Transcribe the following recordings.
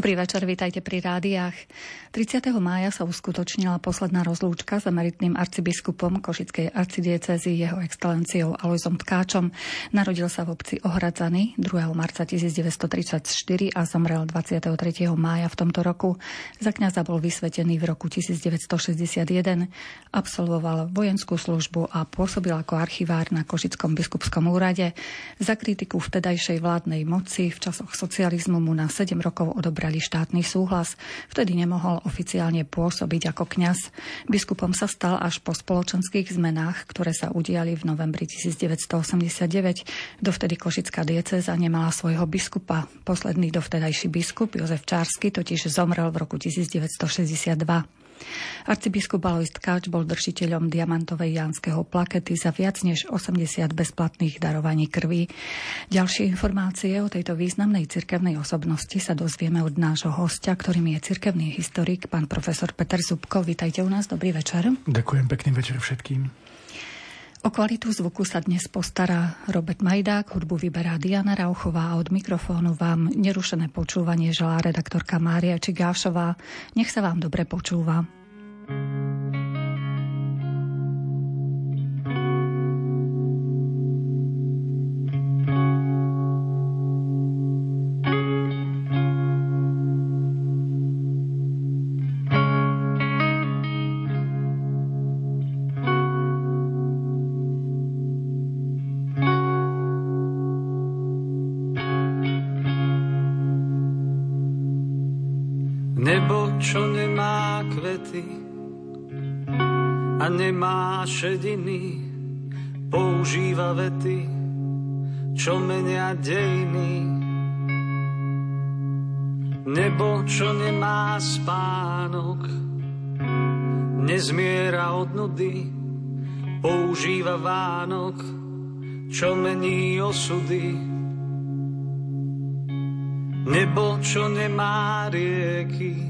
Dobrý večer, vítajte pri rádiách. 30. mája sa uskutočnila posledná rozlúčka s emeritným arcibiskupom Košickej arcidiecezy jeho excelenciou Alojzom Tkáčom. Narodil sa v obci Ohradzany 2. marca 1934 a zomrel 23. mája v tomto roku. Za kňaza bol vysvetený v roku 1961. Absolvoval vojenskú službu a pôsobil ako archivár na Košickom biskupskom úrade. Za kritiku vtedajšej vládnej moci v časoch socializmu mu na 7 rokov odobrali štátny súhlas. Vtedy nemohol oficiálne pôsobiť ako kňaz. Biskupom sa stal až po spoločenských zmenách, ktoré sa udiali v novembri 1989. Dovtedy Košická dieceza nemala svojho biskupa. Posledný dovtedajší biskup Jozef Čársky totiž zomrel v roku 1962. Arcibiskup Alois Tkáč bol držiteľom diamantovej jánskeho plakety za viac než 80 bezplatných darovaní krvi. Ďalšie informácie o tejto významnej cirkevnej osobnosti sa dozvieme od nášho hostia, ktorým je cirkevný historik, pán profesor Peter Zubko. Vítajte u nás, dobrý večer. Ďakujem, pekný večer všetkým. O kvalitu zvuku sa dnes postará Robert Majdák, hudbu vyberá Diana Rauchová a od mikrofónu vám nerušené počúvanie želá redaktorka Mária Čigášová. Nech sa vám dobre počúva. thank you a nemá šediny, používa vety, čo menia dejiny. Nebo, čo nemá spánok, nezmiera od nudy, používa Vánok, čo mení osudy. Nebo, čo nemá rieky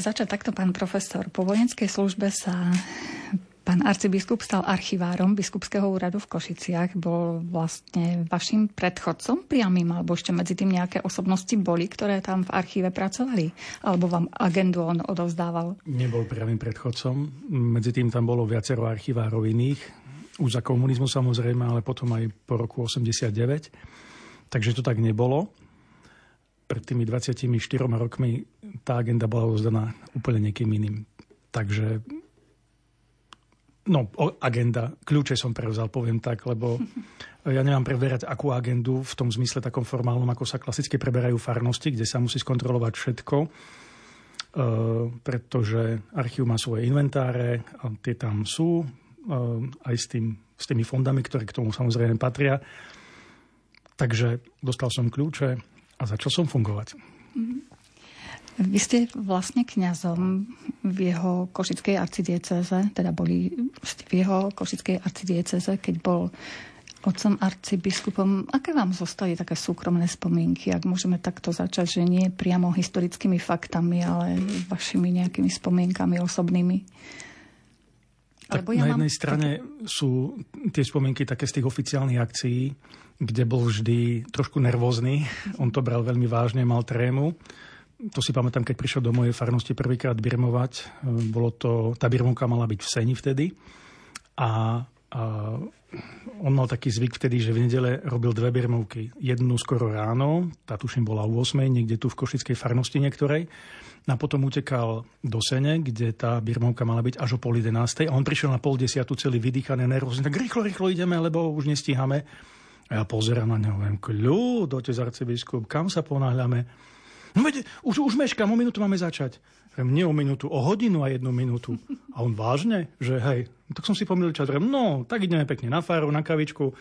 Začať takto, pán profesor. Po vojenskej službe sa pán arcibiskup stal archivárom biskupského úradu v Košiciach. Bol vlastne vašim predchodcom priamým, alebo ešte medzi tým nejaké osobnosti boli, ktoré tam v archíve pracovali? Alebo vám agendu on odovzdával? Nebol priamým predchodcom. Medzi tým tam bolo viacero archivárov iných. Už za komunizmu samozrejme, ale potom aj po roku 89. Takže to tak nebolo pred tými 24 rokmi tá agenda bola uzdaná úplne niekým iným. Takže no, agenda, kľúče som prevzal, poviem tak, lebo ja nemám preberať akú agendu v tom zmysle takom formálnom, ako sa klasicky preberajú farnosti, kde sa musí skontrolovať všetko. pretože archív má svoje inventáre a tie tam sú, aj s, tým, s tými fondami, ktoré k tomu samozrejme patria. Takže dostal som kľúče a začal som fungovať. Vy ste vlastne kňazom v jeho košickej arcidieceze, teda boli v jeho košickej arcidieceze, keď bol otcom arcibiskupom. Aké vám zostali také súkromné spomienky, ak môžeme takto začať, že nie priamo historickými faktami, ale vašimi nejakými spomienkami osobnými? Tak ja na jednej mám... strane sú tie spomienky také z tých oficiálnych akcií, kde bol vždy trošku nervózny. On to bral veľmi vážne, mal trému to si pamätám, keď prišiel do mojej farnosti prvýkrát birmovať. Bolo to, tá birmovka mala byť v Seni vtedy. A, a on mal taký zvyk vtedy, že v nedele robil dve birmovky. Jednu skoro ráno, tá tuším bola u 8, niekde tu v Košickej farnosti niektorej. A potom utekal do Sene, kde tá birmovka mala byť až o pol 11. A on prišiel na pol desiatu celý vydýchaný, nervózny. Tak rýchlo, rýchlo ideme, lebo už nestíhame. A ja pozerám na neho, viem, kľud, otec arcibiskup, kam sa ponáhľame? No veď, už, už meškám, o minútu máme začať. Nie o minútu, o hodinu a jednu minútu. A on vážne, že hej, tak som si pomýlil čas. No, tak ideme pekne na faru, na kavičku.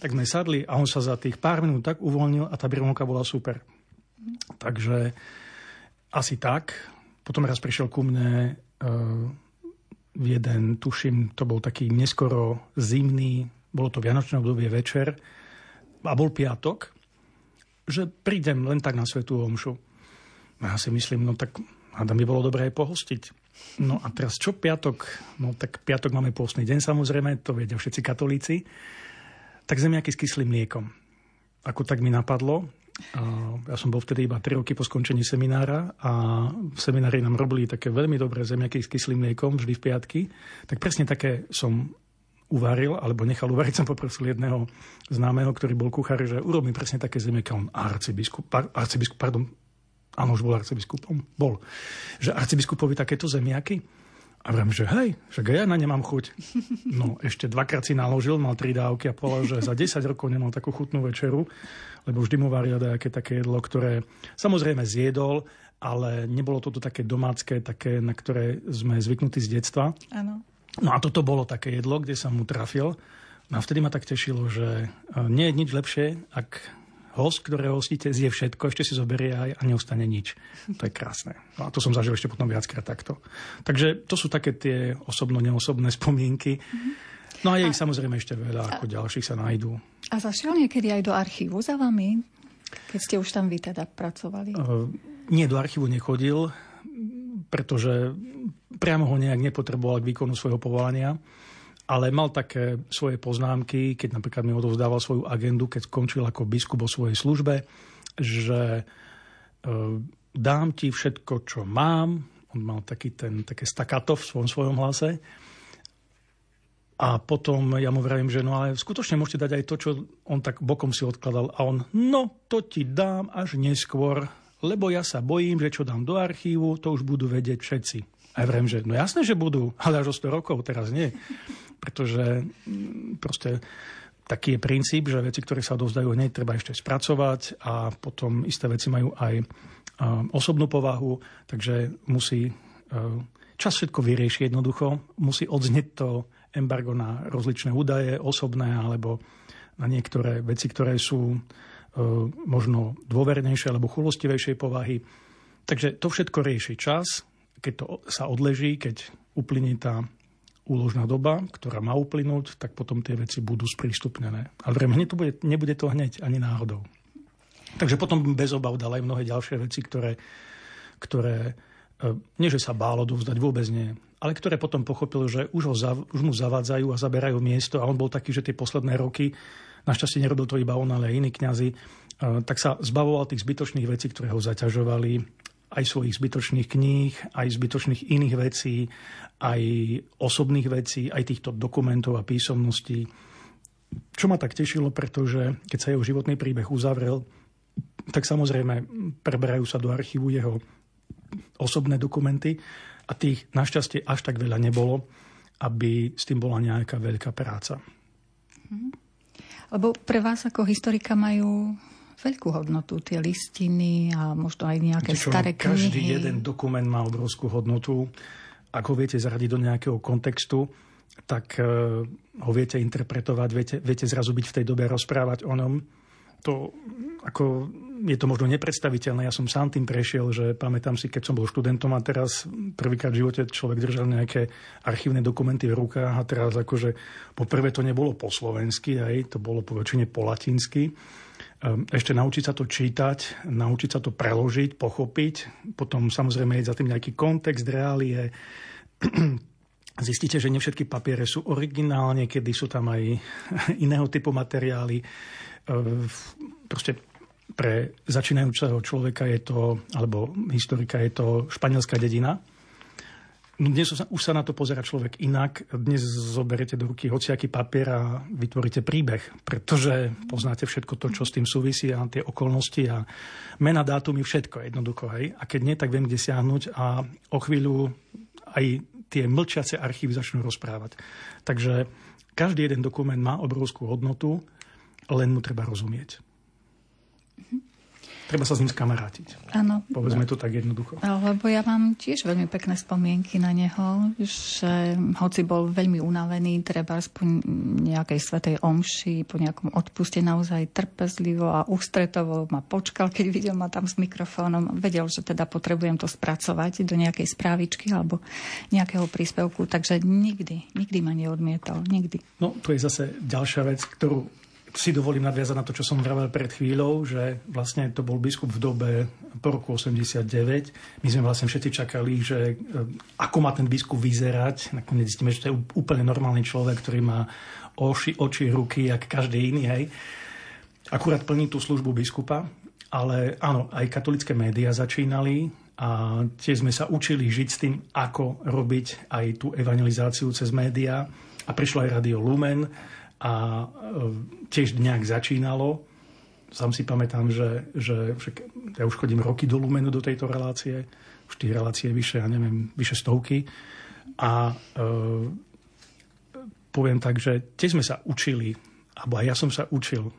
Tak sme sadli a on sa za tých pár minút tak uvoľnil a tá birmovka bola super. Takže asi tak. Potom raz prišiel ku mne uh, jeden, tuším, to bol taký neskoro zimný, bolo to Vianočné obdobie večer a bol piatok že prídem len tak na Svetú Omšu. A ja si myslím, no tak hádam by bolo dobré aj pohostiť. No a teraz čo piatok? No tak piatok máme pôstny deň samozrejme, to vedia všetci katolíci. Tak zemiaky s kyslým mliekom. Ako tak mi napadlo, ja som bol vtedy iba 3 roky po skončení seminára a v seminári nám robili také veľmi dobré zemiaky s kyslým mliekom vždy v piatky. Tak presne také som uvaril, alebo nechal uvariť, som poprosil jedného známeho, ktorý bol kuchár, že urobím presne také zemiaky. On arcibiskup, par, arcibiskup, pardon, áno, už bol arcibiskupom, bol, že arcibiskupovi takéto zemiaky. A vrem, že hej, že ja na ne mám chuť. No, ešte dvakrát si naložil, mal tri dávky a povedal, že za 10 rokov nemal takú chutnú večeru, lebo vždy mu varil nejaké také jedlo, ktoré samozrejme zjedol, ale nebolo toto také domácké, také, na ktoré sme zvyknutí z detstva. Áno. No a toto bolo také jedlo, kde som mu trafil. No a vtedy ma tak tešilo, že e, nie je nič lepšie, ak host, ktorého hostíte, zje všetko, ešte si zoberie aj a neostane nič. To je krásne. No a to som zažil ešte potom viackrát takto. Takže to sú také tie osobno-neosobné spomienky. No a je ich samozrejme ešte veľa, ako ďalších sa nájdú. A zašiel niekedy aj do archívu za vami, keď ste už tam vy teda pracovali? Uh, nie, do archívu nechodil pretože priamo ho nejak nepotreboval k výkonu svojho povolania, ale mal také svoje poznámky, keď napríklad mi odovzdával svoju agendu, keď skončil ako biskup o svojej službe, že e, dám ti všetko, čo mám. On mal taký ten, také stakato v svojom, svojom hlase. A potom ja mu vravím, že no ale skutočne môžete dať aj to, čo on tak bokom si odkladal. A on, no to ti dám až neskôr, lebo ja sa bojím, že čo dám do archívu, to už budú vedieť všetci. A ja vrem, že no jasné, že budú, ale až o 100 rokov, teraz nie. Pretože mm, proste taký je princíp, že veci, ktoré sa dozdajú hneď, treba ešte spracovať a potom isté veci majú aj osobnú povahu, takže musí čas všetko vyriešiť jednoducho, musí odznieť to embargo na rozličné údaje, osobné alebo na niektoré veci, ktoré sú E, možno dôvernejšej alebo chulostivejšej povahy. Takže to všetko rieši čas, keď to sa odleží, keď uplynie tá úložná doba, ktorá má uplynúť, tak potom tie veci budú sprístupnené. Ale hneď to bude, nebude to hneď ani náhodou. Takže potom bez obav dal aj mnohé ďalšie veci, ktoré, ktoré e, nie že sa bálo dovzdať, vôbec nie, ale ktoré potom pochopil, že už, ho, už mu zavádzajú a zaberajú miesto a on bol taký, že tie posledné roky našťastie nerobil to iba on, ale aj iní kňazi, tak sa zbavoval tých zbytočných vecí, ktoré ho zaťažovali, aj svojich zbytočných kníh, aj zbytočných iných vecí, aj osobných vecí, aj týchto dokumentov a písomností. Čo ma tak tešilo, pretože keď sa jeho životný príbeh uzavrel, tak samozrejme preberajú sa do archívu jeho osobné dokumenty a tých našťastie až tak veľa nebolo, aby s tým bola nejaká veľká práca. Mm-hmm. Lebo pre vás ako historika majú veľkú hodnotu, tie listiny a možno aj nejaké čo, staré knihy. Každý jeden dokument má obrovskú hodnotu. Ak ho viete zaradiť do nejakého kontextu, tak uh, ho viete interpretovať, viete, viete zrazu byť v tej dobe rozprávať o ňom. To ako je to možno nepredstaviteľné. Ja som sám tým prešiel, že pamätám si, keď som bol študentom a teraz prvýkrát v živote človek držal nejaké archívne dokumenty v rukách a teraz akože poprvé to nebolo po slovensky, aj to bolo po väčšine po latinsky. Ehm, ešte naučiť sa to čítať, naučiť sa to preložiť, pochopiť, potom samozrejme je za tým nejaký kontext, reálie. Zistíte, že nevšetky papiere sú originálne, kedy sú tam aj iného typu materiály. Ehm, proste pre začínajúceho človeka je to, alebo historika je to španielská dedina. No dnes už sa na to pozera človek inak. Dnes zoberete do ruky hociaký papier a vytvoríte príbeh, pretože poznáte všetko to, čo s tým súvisí a tie okolnosti a mena, dátumy, všetko jednoducho. Hej. A keď nie, tak viem, kde siahnuť a o chvíľu aj tie mlčiace archívy začnú rozprávať. Takže každý jeden dokument má obrovskú hodnotu, len mu treba rozumieť. Treba sa s ním skamarátiť. Áno. Povedzme to tak jednoducho. Lebo ja mám tiež veľmi pekné spomienky na neho, že hoci bol veľmi unavený, treba aspoň nejakej svetej omši, po nejakom odpuste naozaj trpezlivo a ústretovo ma počkal, keď videl ma tam s mikrofónom. Vedel, že teda potrebujem to spracovať do nejakej správičky alebo nejakého príspevku, takže nikdy, nikdy ma neodmietal. Nikdy. No, to je zase ďalšia vec, ktorú si dovolím nadviazať na to, čo som vravel pred chvíľou, že vlastne to bol biskup v dobe po roku 89. My sme vlastne všetci čakali, že e, ako má ten biskup vyzerať. Nakoniec zistíme, že to je úplne normálny človek, ktorý má oši, oči, ruky, jak každý iný. Hej. Akurát plní tú službu biskupa, ale áno, aj katolické médiá začínali a tiež sme sa učili žiť s tým, ako robiť aj tú evangelizáciu cez médiá. A prišlo aj Radio Lumen, a e, tiež nejak začínalo. Sám si pamätám, že, že však ja už chodím roky do Lumenu, do tejto relácie. Už tých relácií je vyše, ja neviem, vyše stovky. A e, poviem tak, že tiež sme sa učili, alebo aj ja som sa učil,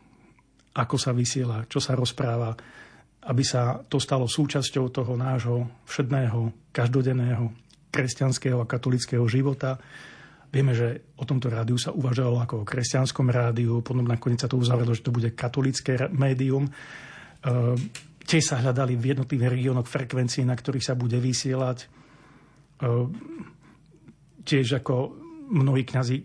ako sa vysiela, čo sa rozpráva, aby sa to stalo súčasťou toho nášho všedného, každodenného kresťanského a katolického života Vieme, že o tomto rádiu sa uvažovalo ako o kresťanskom rádiu, potom nakoniec sa to uzavrelo, že to bude katolické médium. Ehm, tiež sa hľadali v jednotlivých regiónoch frekvencií, na ktorých sa bude vysielať. Ehm, tiež ako mnohí kňazi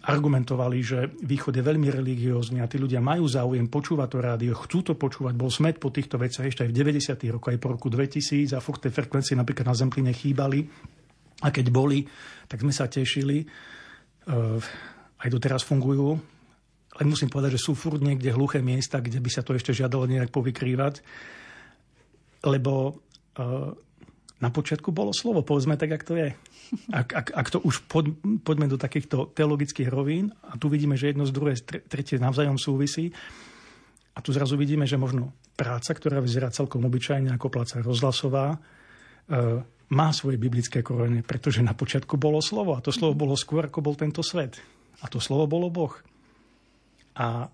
argumentovali, že východ je veľmi religiózny a tí ľudia majú záujem počúvať to rádio, chcú to počúvať. Bol smet po týchto veciach ešte aj v 90. rokoch, aj po roku 2000 a furt tie frekvencie napríklad na Zempline chýbali. A keď boli, tak sme sa tešili. Uh, aj doteraz fungujú. Len musím povedať, že sú furt niekde hluché miesta, kde by sa to ešte žiadalo nejak povykrývať. Lebo uh, na počiatku bolo slovo, povedzme tak, ak to je. Ak, ak, ak to už pod, poďme do takýchto teologických rovín, a tu vidíme, že jedno z druhé, tretie navzájom súvisí, a tu zrazu vidíme, že možno práca, ktorá vyzerá celkom obyčajne ako pláca rozhlasová, uh, má svoje biblické korene, pretože na počiatku bolo slovo a to slovo bolo skôr, ako bol tento svet. A to slovo bolo Boh. A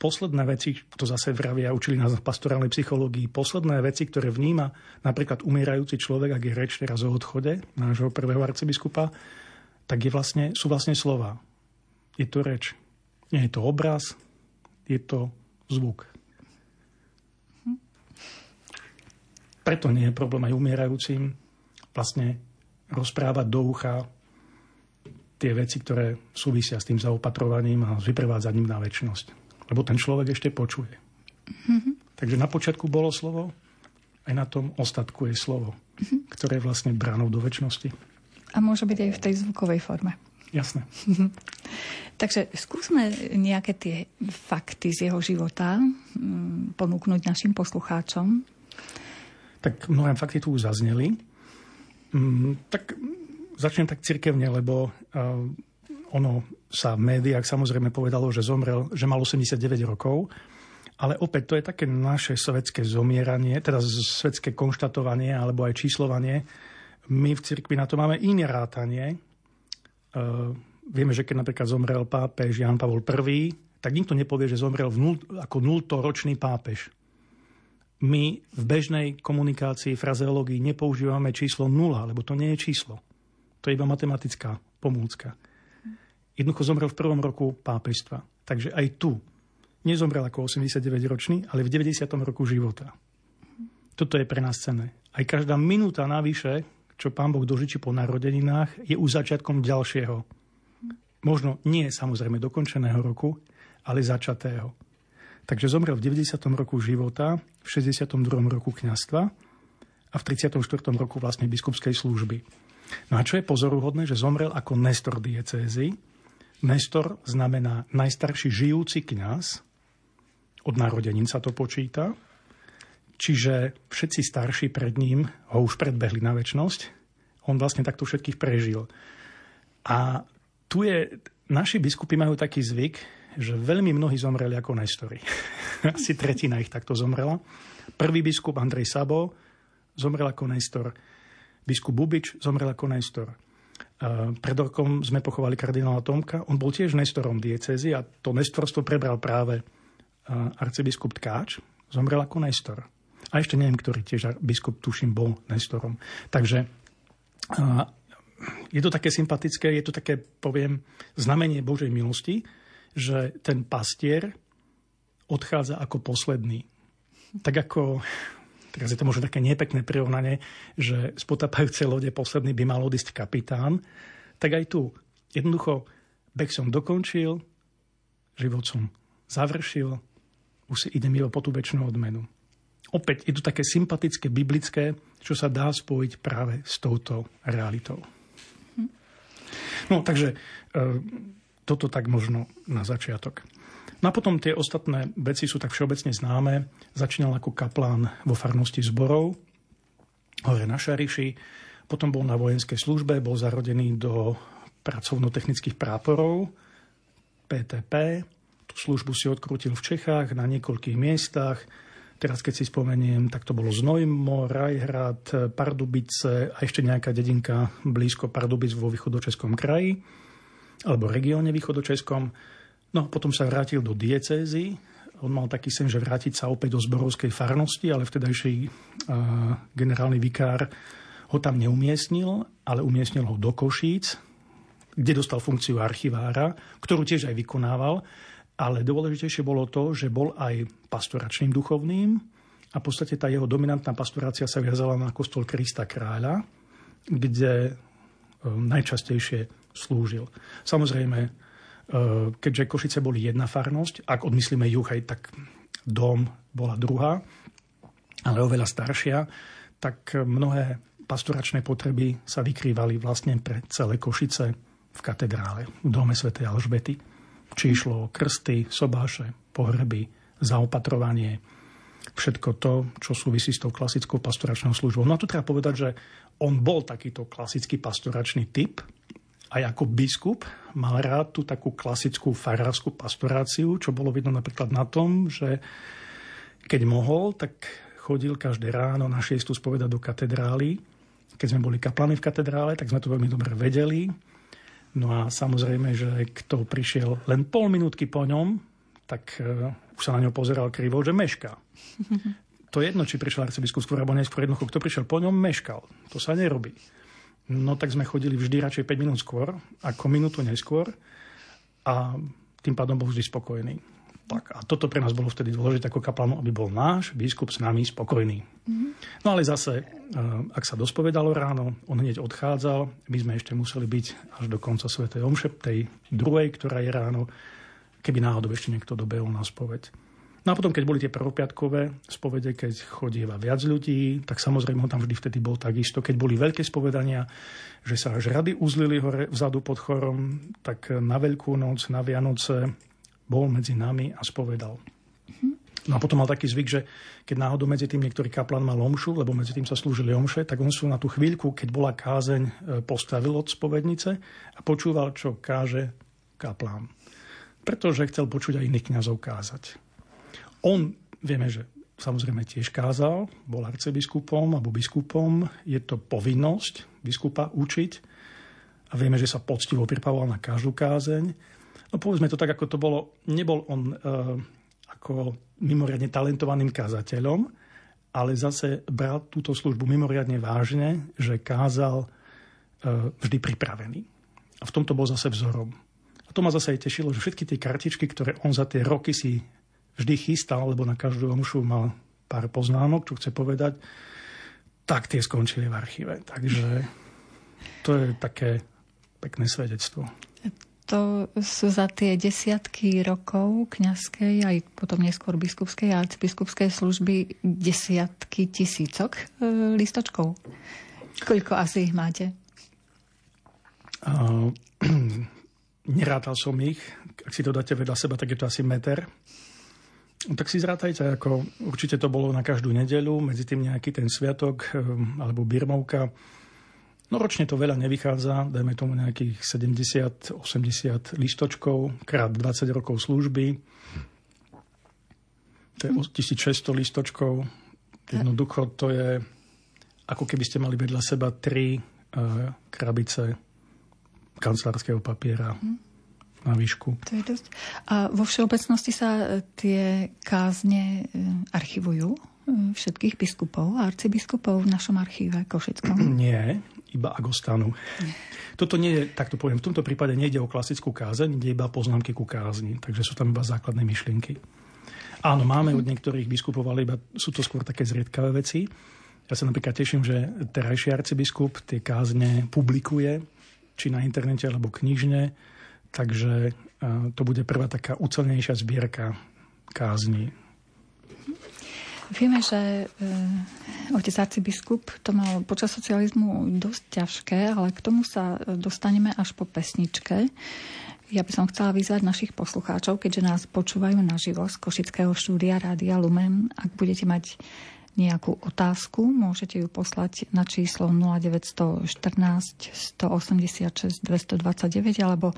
posledné veci, to zase vravia, učili nás v pastorálnej psychológii, posledné veci, ktoré vníma napríklad umierajúci človek, ak je reč teraz o odchode nášho prvého arcibiskupa, tak je vlastne, sú vlastne slova. Je to reč. Nie je to obraz, je to zvuk. Preto nie je problém aj umierajúcim, vlastne rozprávať do ucha tie veci, ktoré súvisia s tým zaopatrovaním a s vyprevádzaním na väčšnosť. Lebo ten človek ešte počuje. Mm-hmm. Takže na počiatku bolo slovo, aj na tom ostatku je slovo, mm-hmm. ktoré je vlastne bránou do väčšnosti. A môže byť aj v tej zvukovej forme. Jasné. Mm-hmm. Takže skúsme nejaké tie fakty z jeho života mm, ponúknuť našim poslucháčom. Tak mnohé fakty tu už zazneli. Mm, tak začnem tak cirkevne, lebo uh, ono sa v médiách samozrejme povedalo, že zomrel, že mal 89 rokov, ale opäť to je také naše svetské zomieranie, teda svetské konštatovanie alebo aj číslovanie. My v cirkvi na to máme iné rátanie. Uh, vieme, že keď napríklad zomrel pápež Jan Pavol I, tak nikto nepovie, že zomrel v nul, ako nultoročný pápež. My v bežnej komunikácii, frazeológii nepoužívame číslo nula, lebo to nie je číslo. To je iba matematická pomôcka. Jednoducho zomrel v prvom roku pápežstva. Takže aj tu nezomrel ako 89-ročný, ale v 90. roku života. Toto je pre nás cenné. Aj každá minúta navyše, čo pán Boh dožičí po narodeninách, je už začiatkom ďalšieho. Možno nie samozrejme dokončeného roku, ale začatého. Takže zomrel v 90. roku života, v 62. roku kňastva a v 34. roku vlastne biskupskej služby. No a čo je pozoruhodné, že zomrel ako nestor diecézy. Nestor znamená najstarší žijúci kňaz, od narodenín sa to počíta, čiže všetci starší pred ním ho už predbehli na väčnosť. On vlastne takto všetkých prežil. A tu je, naši biskupy majú taký zvyk, že veľmi mnohí zomreli ako Nestori. Asi tretina ich takto zomrela. Prvý biskup Andrej Sabo zomrel ako Nestor. Biskup Bubič zomrel ako Nestor. Pred rokom sme pochovali kardinála Tomka. On bol tiež Nestorom diecezy a to nestorstvo prebral práve arcibiskup Tkáč. Zomrel ako Nestor. A ešte neviem, ktorý tiež biskup, tuším, bol Nestorom. Takže je to také sympatické, je to také, poviem, znamenie Božej milosti, že ten pastier odchádza ako posledný. Tak ako, teraz je to možno také nepekné prirovnanie, že z potapajúcej lode posledný by mal odísť kapitán, tak aj tu jednoducho beh som dokončil, život som završil, už si idem iba po tú väčšinu odmenu. Opäť je to také sympatické, biblické, čo sa dá spojiť práve s touto realitou. No, takže e, toto tak možno na začiatok. No a potom tie ostatné veci sú tak všeobecne známe. Začínal ako kaplán vo farnosti zborov, hore na Šariši, potom bol na vojenskej službe, bol zarodený do pracovno-technických práporov PTP. Tú službu si odkrútil v Čechách na niekoľkých miestach. Teraz, keď si spomeniem, tak to bolo Znojmo, Rajhrad, Pardubice a ešte nejaká dedinka blízko Pardubic vo východočeskom kraji alebo regióne východočeskom. No potom sa vrátil do diecézy. On mal taký sen, že vrátiť sa opäť do zborovskej farnosti, ale vtedajší uh, generálny vikár ho tam neumiestnil, ale umiestnil ho do Košíc, kde dostal funkciu archivára, ktorú tiež aj vykonával. Ale dôležitejšie bolo to, že bol aj pastoračným duchovným a v podstate tá jeho dominantná pastorácia sa viazala na kostol Krista kráľa, kde najčastejšie slúžil. Samozrejme, e, keďže Košice boli jedna farnosť, ak odmyslíme juh, aj tak dom bola druhá, ale oveľa staršia, tak mnohé pastoračné potreby sa vykrývali vlastne pre celé Košice v katedrále, v dome Sv. Alžbety. Či išlo o krsty, sobáše, pohreby, zaopatrovanie, všetko to, čo súvisí s tou klasickou pastoračnou službou. No a tu treba povedať, že on bol takýto klasický pastoračný typ, aj ako biskup mal rád tú takú klasickú farárskú pastoráciu, čo bolo vidno napríklad na tom, že keď mohol, tak chodil každé ráno na šiestu spovedať do katedrály. Keď sme boli kaplami v katedrále, tak sme to veľmi dobre vedeli. No a samozrejme, že kto prišiel len pol minútky po ňom, tak uh, už sa na ňo pozeral krivo, že mešká. To je jedno, či prišiel arcibiskup skôr alebo neskôr. Jednoducho, kto prišiel po ňom, meškal. To sa nerobí. No tak sme chodili vždy radšej 5 minút skôr, ako minútu neskôr a tým pádom bol vždy spokojný. Tak a toto pre nás bolo vtedy dôležité ako kaplan, aby bol náš biskup s nami spokojný. Mm-hmm. No ale zase, eh, ak sa dospovedalo ráno, on hneď odchádzal, my sme ešte museli byť až do konca Svetej Omše, tej druhej, ktorá je ráno, keby náhodou ešte niekto dobehol na spoveď. No a potom, keď boli tie prvopiatkové spovede, keď chodieva viac ľudí, tak samozrejme ho tam vždy vtedy bol takisto. Keď boli veľké spovedania, že sa až rady uzlili hore vzadu pod chorom, tak na Veľkú noc, na Vianoce bol medzi nami a spovedal. No a potom mal taký zvyk, že keď náhodou medzi tým niektorý kaplan mal omšu, lebo medzi tým sa slúžili omše, tak on sa na tú chvíľku, keď bola kázeň, e, postavil od spovednice a počúval, čo káže kaplán. Pretože chcel počuť aj iných kňazov kázať. On, vieme, že samozrejme tiež kázal, bol arcibiskupom alebo biskupom. Je to povinnosť biskupa učiť a vieme, že sa poctivo pripravoval na každú kázeň. No povedzme to tak, ako to bolo. Nebol on e, ako mimoriadne talentovaným kázateľom, ale zase bral túto službu mimoriadne vážne, že kázal e, vždy pripravený. A v tomto bol zase vzorom. A to ma zase aj tešilo, že všetky tie kartičky, ktoré on za tie roky si vždy chystal, lebo na každú omšu mal pár poznámok, čo chce povedať, tak tie skončili v archíve. Takže to je také pekné svedectvo. To sú za tie desiatky rokov kňazskej, aj potom neskôr biskupskej a arcibiskupskej služby desiatky tisícok e, listočkov. Koľko asi ich máte? Uh, nerátal som ich. Ak si to dáte vedľa seba, tak je to asi meter. Tak si zrátajte, ako určite to bolo na každú nedeľu, medzi tým nejaký ten sviatok ehm, alebo birmovka. No ročne to veľa nevychádza, dajme tomu nejakých 70-80 listočkov, krát 20 rokov služby. To je 1600 listočkov. Jednoducho to je, ako keby ste mali vedľa seba tri uh, krabice kancelárskeho papiera. Na výšku. To je dosť. A vo všeobecnosti sa e, tie kázne e, archivujú e, všetkých biskupov a arcibiskupov v našom archíve Košickom? Nie, iba ak ostanú. Toto nie je, tak to poviem, v tomto prípade nejde o klasickú kázeň, ide iba poznámky ku kázni, takže sú tam iba základné myšlienky. Áno, máme od niektorých biskupov, ale iba sú to skôr také zriedkavé veci. Ja sa napríklad teším, že terajší arcibiskup tie kázne publikuje, či na internete, alebo knižne Takže e, to bude prvá taká ucelnejšia zbierka kázni. Vieme, že e, otec arcibiskup to mal počas socializmu dosť ťažké, ale k tomu sa dostaneme až po pesničke. Ja by som chcela vyzvať našich poslucháčov, keďže nás počúvajú naživo z Košického štúdia Rádia Lumen. Ak budete mať nejakú otázku, môžete ju poslať na číslo 0914 186 229 alebo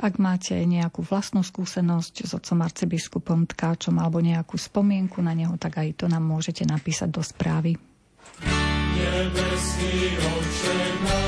ak máte nejakú vlastnú skúsenosť s otcom arcibiskupom Tkáčom alebo nejakú spomienku na neho, tak aj to nám môžete napísať do správy. Nebeský oče náš,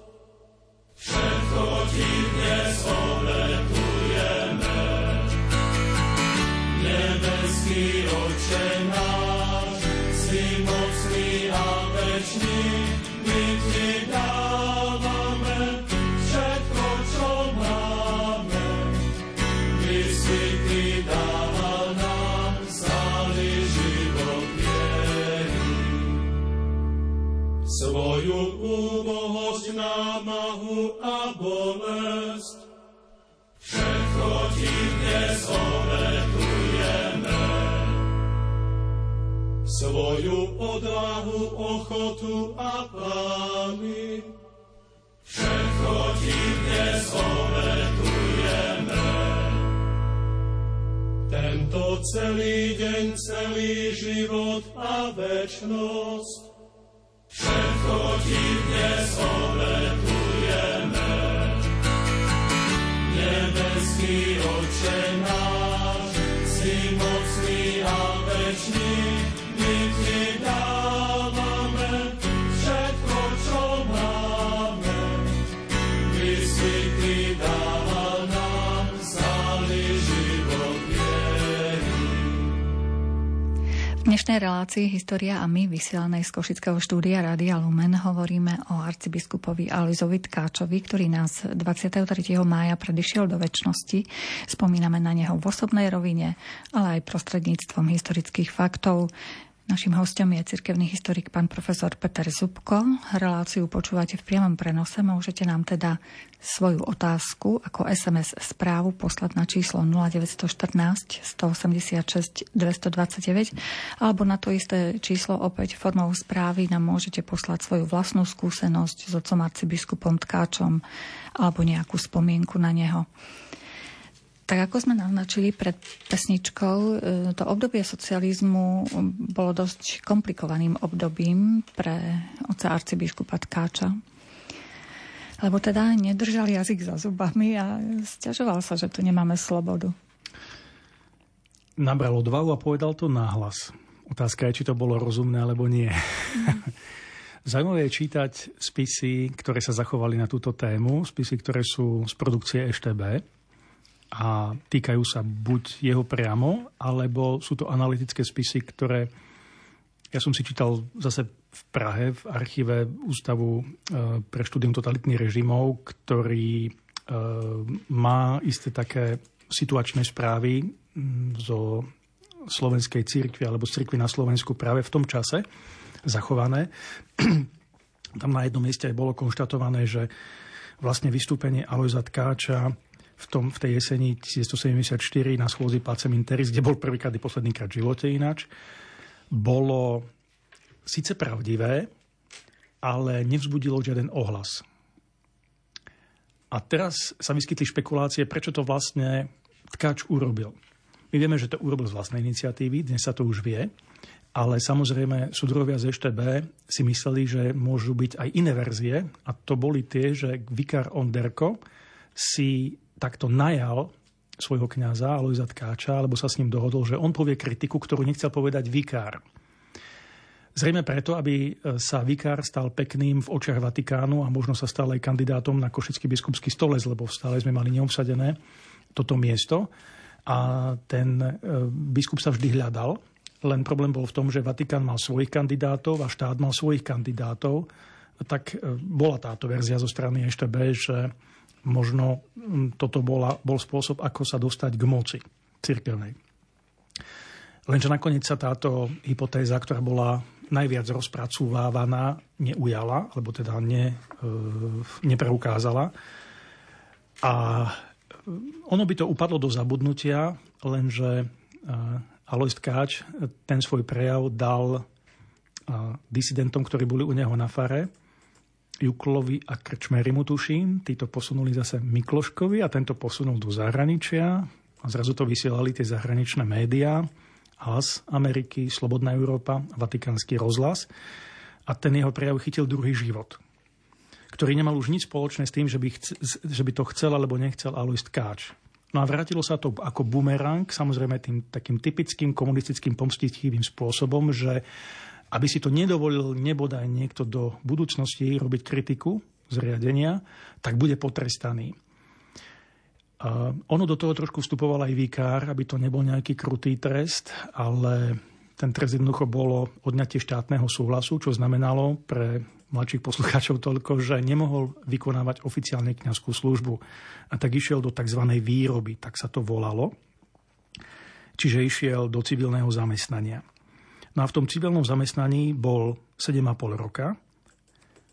Všetko ti dnes obetujeme. Nebeský oče náš, si mocný a Svoju úbohosť námahu a bolest. Všetko ti dnes obetujeme. Svoju odvahu, ochotu a plány. Všetko ti dnes obetujeme. Tento celý deň, celý život a večnosť. Nebeský dnešnej relácii História a my, vysielanej z Košického štúdia Rádia Lumen, hovoríme o arcibiskupovi Alizovi Tkáčovi, ktorý nás 23. mája predišiel do väčšnosti. Spomíname na neho v osobnej rovine, ale aj prostredníctvom historických faktov. Našim hostom je cirkevný historik pán profesor Peter Zubko. Reláciu počúvate v priamom prenose. Môžete nám teda svoju otázku ako SMS správu poslať na číslo 0914 186 229 alebo na to isté číslo opäť formou správy nám môžete poslať svoju vlastnú skúsenosť s otcom arcibiskupom Tkáčom alebo nejakú spomienku na neho. Tak ako sme naznačili pred pesničkou, e, to obdobie socializmu bolo dosť komplikovaným obdobím pre oca arcibiskupa Tkáča. Lebo teda nedržal jazyk za zubami a stiažoval sa, že tu nemáme slobodu. Nabral odvahu a povedal to náhlas. Otázka je, či to bolo rozumné alebo nie. Mm. Zaujímavé je čítať spisy, ktoré sa zachovali na túto tému, spisy, ktoré sú z produkcie EŠTB, a týkajú sa buď jeho priamo, alebo sú to analytické spisy, ktoré ja som si čítal zase v Prahe, v archíve Ústavu e, pre štúdium totalitných režimov, ktorý e, má isté také situačné správy zo slovenskej cirkvi alebo z cirkvi na Slovensku práve v tom čase zachované. Tam na jednom mieste aj bolo konštatované, že vlastne vystúpenie Alojza Tkáča v, tom, v tej jeseni 1974 na schôzi Pacem Interis, kde bol prvýkrát i poslednýkrát v živote ináč, bolo síce pravdivé, ale nevzbudilo žiaden ohlas. A teraz sa vyskytli špekulácie, prečo to vlastne Tkač urobil. My vieme, že to urobil z vlastnej iniciatívy, dnes sa to už vie, ale samozrejme súdrovia z EŠTB si mysleli, že môžu byť aj iné verzie a to boli tie, že Vikar Onderko si takto najal svojho kňaza Alojza Tkáča, alebo sa s ním dohodol, že on povie kritiku, ktorú nechcel povedať vikár. Zrejme preto, aby sa vikár stal pekným v očiach Vatikánu a možno sa stal aj kandidátom na Košický biskupský stolec, lebo stále sme mali neobsadené toto miesto. A ten e, biskup sa vždy hľadal, len problém bol v tom, že Vatikán mal svojich kandidátov a štát mal svojich kandidátov. Tak e, bola táto verzia zo strany EŠTB, že možno mm, toto bola, bol spôsob, ako sa dostať k moci cirkevnej. Lenže nakoniec sa táto hypotéza, ktorá bola najviac rozpracúvávaná, neujala, alebo teda ne, e, nepreukázala. A e, ono by to upadlo do zabudnutia, lenže e, Alois Tkáč ten svoj prejav dal disidentom, ktorí boli u neho na fare Juklovi a Krčmerimu tuším. Títo posunuli zase Mikloškovi a tento posunul do zahraničia. A zrazu to vysielali tie zahraničné médiá. Hlas Ameriky, Slobodná Európa, Vatikánsky rozhlas. A ten jeho prejav chytil druhý život ktorý nemal už nič spoločné s tým, že by, chce, že by to chcel alebo nechcel Alois Tkáč. No a vrátilo sa to ako bumerang, samozrejme tým takým typickým komunistickým pomstichtivým spôsobom, že aby si to nedovolil nebodaj niekto do budúcnosti robiť kritiku zriadenia, tak bude potrestaný. Ono do toho trošku vstupoval aj výkár, aby to nebol nejaký krutý trest, ale ten trest jednoducho bolo odňatie štátneho súhlasu, čo znamenalo pre mladších poslucháčov toľko, že nemohol vykonávať oficiálne kňazskú službu. A tak išiel do tzv. výroby, tak sa to volalo. Čiže išiel do civilného zamestnania. No a v tom civilnom zamestnaní bol 7,5 roka,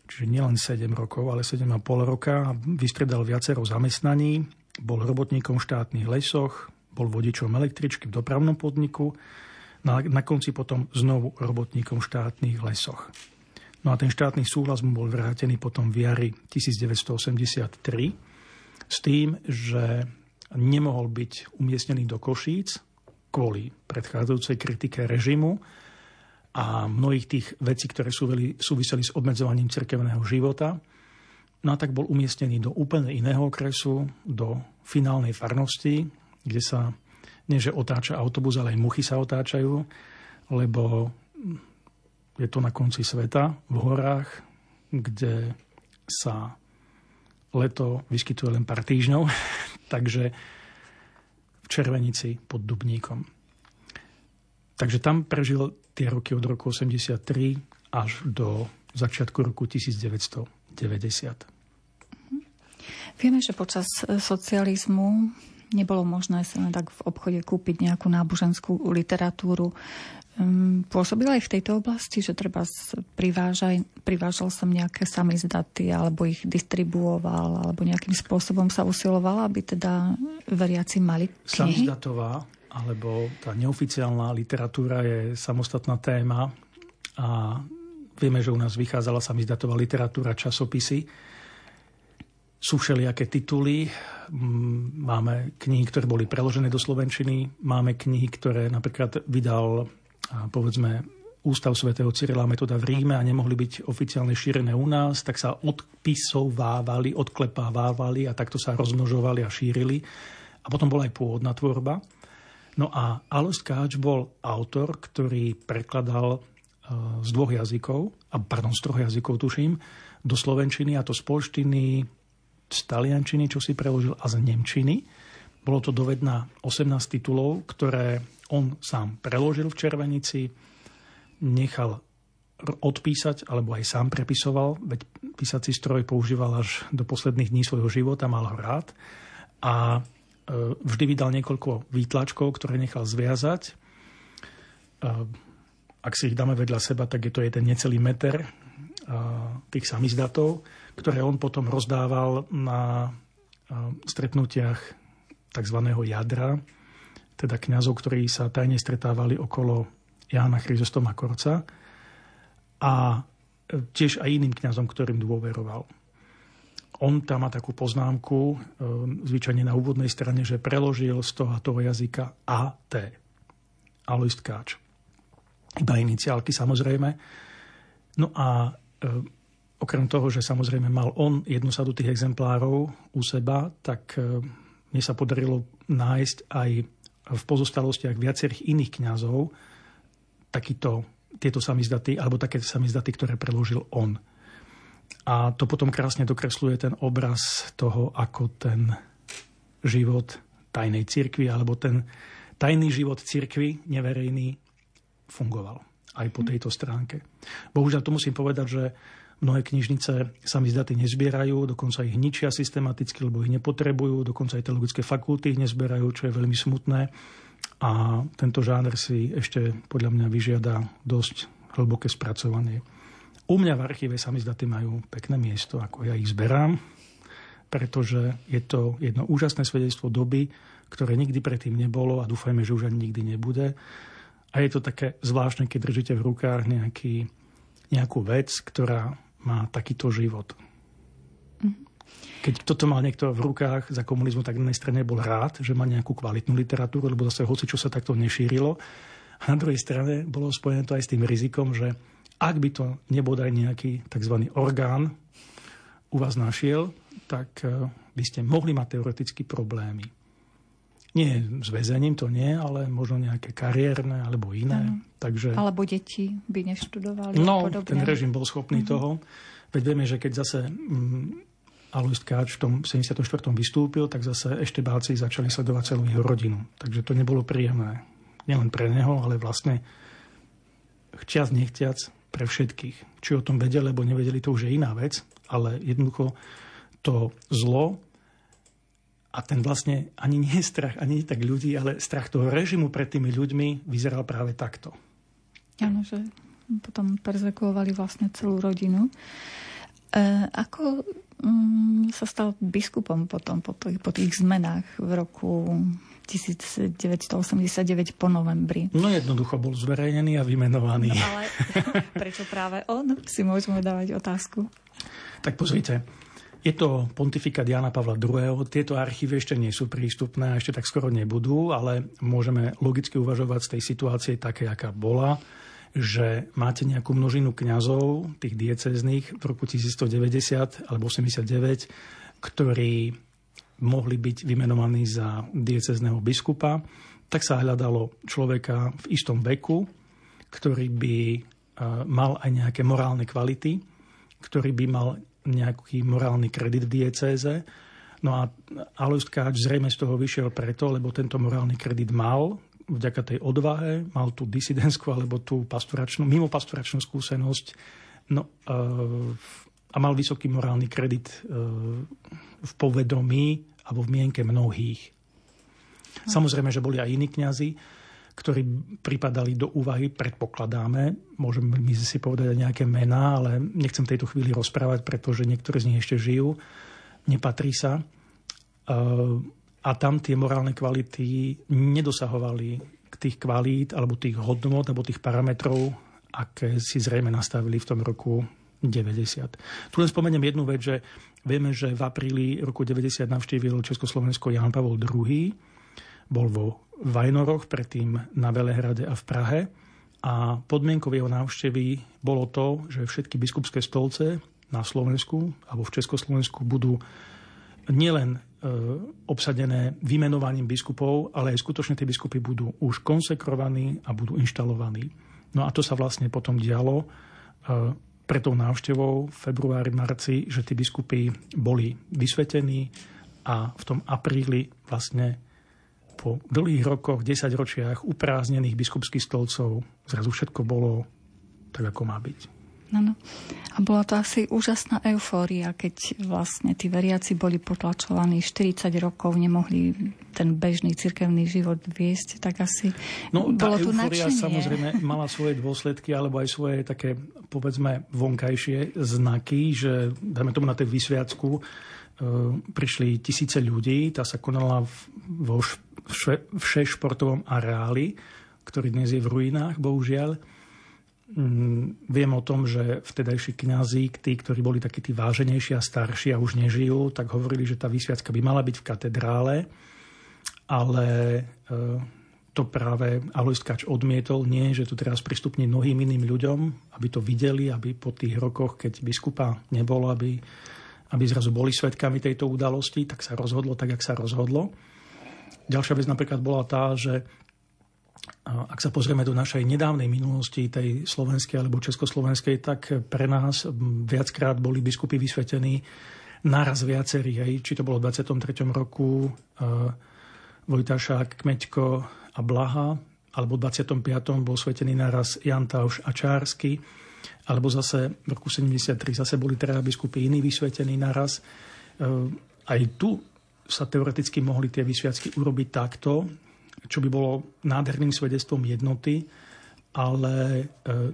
čiže nielen 7 rokov, ale 7,5 roka a vystredal viacero zamestnaní, bol robotníkom v štátnych lesoch, bol vodičom električky v dopravnom podniku, na, na konci potom znovu robotníkom v štátnych lesoch. No a ten štátny súhlas mu bol vrátený potom v jari 1983 s tým, že nemohol byť umiestnený do Košíc kvôli predchádzajúcej kritike režimu a mnohých tých vecí, ktoré súviseli s obmedzovaním cirkevného života. No a tak bol umiestnený do úplne iného okresu, do finálnej farnosti, kde sa nie že otáča autobus, ale aj muchy sa otáčajú, lebo je to na konci sveta, v horách, kde sa leto vyskytuje len pár týždňov, takže v Červenici pod Dubníkom. Takže tam prežil tie roky od roku 83 až do začiatku roku 1990. Vieme, že počas socializmu nebolo možné sa len tak v obchode kúpiť nejakú náboženskú literatúru. um, pôsobil aj v tejto oblasti, že treba privážaj, privážal som nejaké samizdaty alebo ich distribuoval alebo nejakým spôsobom sa usiloval, aby teda veriaci mali knihy? Samizdatová alebo tá neoficiálna literatúra je samostatná téma a vieme, že u nás vychádzala samizdatová literatúra, časopisy. Sú všelijaké tituly, máme knihy, ktoré boli preložené do Slovenčiny, máme knihy, ktoré napríklad vydal povedzme Ústav svätého Cyrila metoda v Ríme a nemohli byť oficiálne šírené u nás, tak sa odpisovávali, odklepávávali a takto sa rozmnožovali a šírili. A potom bola aj pôvodná tvorba. No a Alois Káč bol autor, ktorý prekladal e, z dvoch jazykov, a pardon, z troch jazykov tuším, do slovenčiny, a to z polštiny, z taliančiny, čo si preložil, a z nemčiny. Bolo to dovedná 18 titulov, ktoré on sám preložil v Červenici, nechal odpísať, alebo aj sám prepisoval, veď písací stroj používal až do posledných dní svojho života, mal ho rád. A vždy vydal niekoľko výtlačkov, ktoré nechal zviazať. E, ak si ich dáme vedľa seba, tak je to jeden necelý meter e, tých samizdatov, ktoré on potom rozdával na stretnutiach tzv. jadra, teda kňazov, ktorí sa tajne stretávali okolo Jána Chryzostoma Korca a tiež aj iným kňazom, ktorým dôveroval. On tam má takú poznámku, e, zvyčajne na úvodnej strane, že preložil z toho a toho jazyka AT. Alois Tkáč. Iba iniciálky samozrejme. No a e, okrem toho, že samozrejme mal on jednu sadu tých exemplárov u seba, tak e, mne sa podarilo nájsť aj v pozostalostiach viacerých iných kňazov takýto, tieto samizdaty, alebo také samizdaty, ktoré preložil on. A to potom krásne dokresluje ten obraz toho, ako ten život tajnej cirkvi, alebo ten tajný život cirkvi, neverejný, fungoval aj po tejto stránke. Bohužiaľ, to musím povedať, že Mnohé knižnice samizdaty nezbierajú, dokonca ich ničia systematicky, lebo ich nepotrebujú, dokonca aj teologické fakulty ich nezbierajú, čo je veľmi smutné. A tento žáner si ešte podľa mňa vyžiada dosť hlboké spracovanie. U mňa v archíve samizdaty majú pekné miesto, ako ja ich zberám, pretože je to jedno úžasné svedectvo doby, ktoré nikdy predtým nebolo a dúfajme, že už ani nikdy nebude. A je to také zvláštne, keď držíte v rukách nejaký, nejakú vec, ktorá má takýto život. Mhm. Keď toto mal niekto v rukách za komunizmu, tak na jednej strane bol rád, že má nejakú kvalitnú literatúru, lebo zase hoci čo sa takto nešírilo. A na druhej strane bolo spojené to aj s tým rizikom, že ak by to nebodaj nejaký tzv. orgán u vás našiel, tak eh, by ste mohli mať teoreticky problémy. Nie s väzením, to nie, ale možno nejaké kariérne alebo iné. Ano. Takže... Alebo deti by neštudovali. No, ten režim bol schopný uh-huh. toho. Veď vieme, že keď zase mm, Alois Tkáč v tom 74. vystúpil, tak zase ešte báci začali sledovať celú jeho rodinu. Takže to nebolo príjemné. Nielen pre neho, ale vlastne chťac, nechťac pre všetkých. Či o tom vedeli, alebo nevedeli, to už je iná vec, ale jednoducho to zlo a ten vlastne ani nie je strach, ani nie tak ľudí, ale strach toho režimu pred tými ľuďmi vyzeral práve takto. Áno, že potom perzekuovali vlastne celú rodinu. E, ako mm, sa stal biskupom potom po tých, po tých zmenách v roku 1989 po novembri? No jednoducho bol zverejnený a vymenovaný. No, ale prečo práve on? Si môžeme dávať otázku. Tak pozrite, je to pontifikát Jana Pavla II. Tieto archívy ešte nie sú prístupné, ešte tak skoro nebudú, ale môžeme logicky uvažovať z tej situácie také, aká bola, že máte nejakú množinu kňazov, tých diecezných v roku 1190 alebo 89, ktorí mohli byť vymenovaní za diecezného biskupa, tak sa hľadalo človeka v istom veku, ktorý by eh, mal aj nejaké morálne kvality, ktorý by mal nejaký morálny kredit v diecéze. No a Alois Tkáč zrejme z toho vyšiel preto, lebo tento morálny kredit mal vďaka tej odvahe, mal tú disidentskú alebo tú pastoračnú, mimo pastoračnú skúsenosť no, e, a mal vysoký morálny kredit e, v povedomí alebo v mienke mnohých. Samozrejme, že boli aj iní kňazi, ktorí pripadali do úvahy, predpokladáme. Môžeme my si povedať aj nejaké mená, ale nechcem v tejto chvíli rozprávať, pretože niektoré z nich ešte žijú. Nepatrí sa. A tam tie morálne kvality nedosahovali k tých kvalít alebo tých hodnot alebo tých parametrov, aké si zrejme nastavili v tom roku 90. Tu len spomeniem jednu vec, že vieme, že v apríli roku 90 navštívil Československo Jan Pavol II. Bol vo Vajnoroch, predtým na Velehrade a v Prahe. A podmienkou jeho návštevy bolo to, že všetky biskupské stolce na Slovensku alebo v Československu budú nielen e, obsadené vymenovaním biskupov, ale aj skutočne tie biskupy budú už konsekrovaní a budú inštalovaní. No a to sa vlastne potom dialo e, pre tou návštevou v februári, marci, že tí biskupy boli vysvetení a v tom apríli vlastne po dlhých rokoch, 10 ročiach uprázdnených biskupských stolcov zrazu všetko bolo tak, ako má byť. Ano. A bola to asi úžasná eufória, keď vlastne tí veriaci boli potlačovaní 40 rokov, nemohli ten bežný cirkevný život viesť, tak asi no, bolo tu nadšenie. samozrejme mala svoje dôsledky, alebo aj svoje také, povedzme, vonkajšie znaky, že, dajme tomu na tej vysviacku, e, prišli tisíce ľudí, tá sa konala vo vše športovom areáli, ktorý dnes je v ruinách, bohužiaľ viem o tom, že vtedajší kňazí, tí, ktorí boli takí tí váženejší a starší a už nežijú, tak hovorili, že tá vysviacka by mala byť v katedrále, ale e, to práve Alois Kač odmietol, nie, že tu teraz pristupní mnohým iným ľuďom, aby to videli, aby po tých rokoch, keď biskupa nebolo, aby, aby zrazu boli svetkami tejto udalosti, tak sa rozhodlo tak, jak sa rozhodlo. Ďalšia vec napríklad bola tá, že ak sa pozrieme do našej nedávnej minulosti, tej slovenskej alebo československej, tak pre nás viackrát boli biskupy vysvetení naraz viacerí. Hej. Či to bolo v 23. roku uh, Vojtašák, Kmeďko a Blaha, alebo v 25. bol svetený naraz Jan Tauš a Čársky, alebo zase v roku 73 zase boli teda biskupy iní vysvetení naraz. Uh, aj tu sa teoreticky mohli tie vysviacky urobiť takto, čo by bolo nádherným svedectvom jednoty, ale e,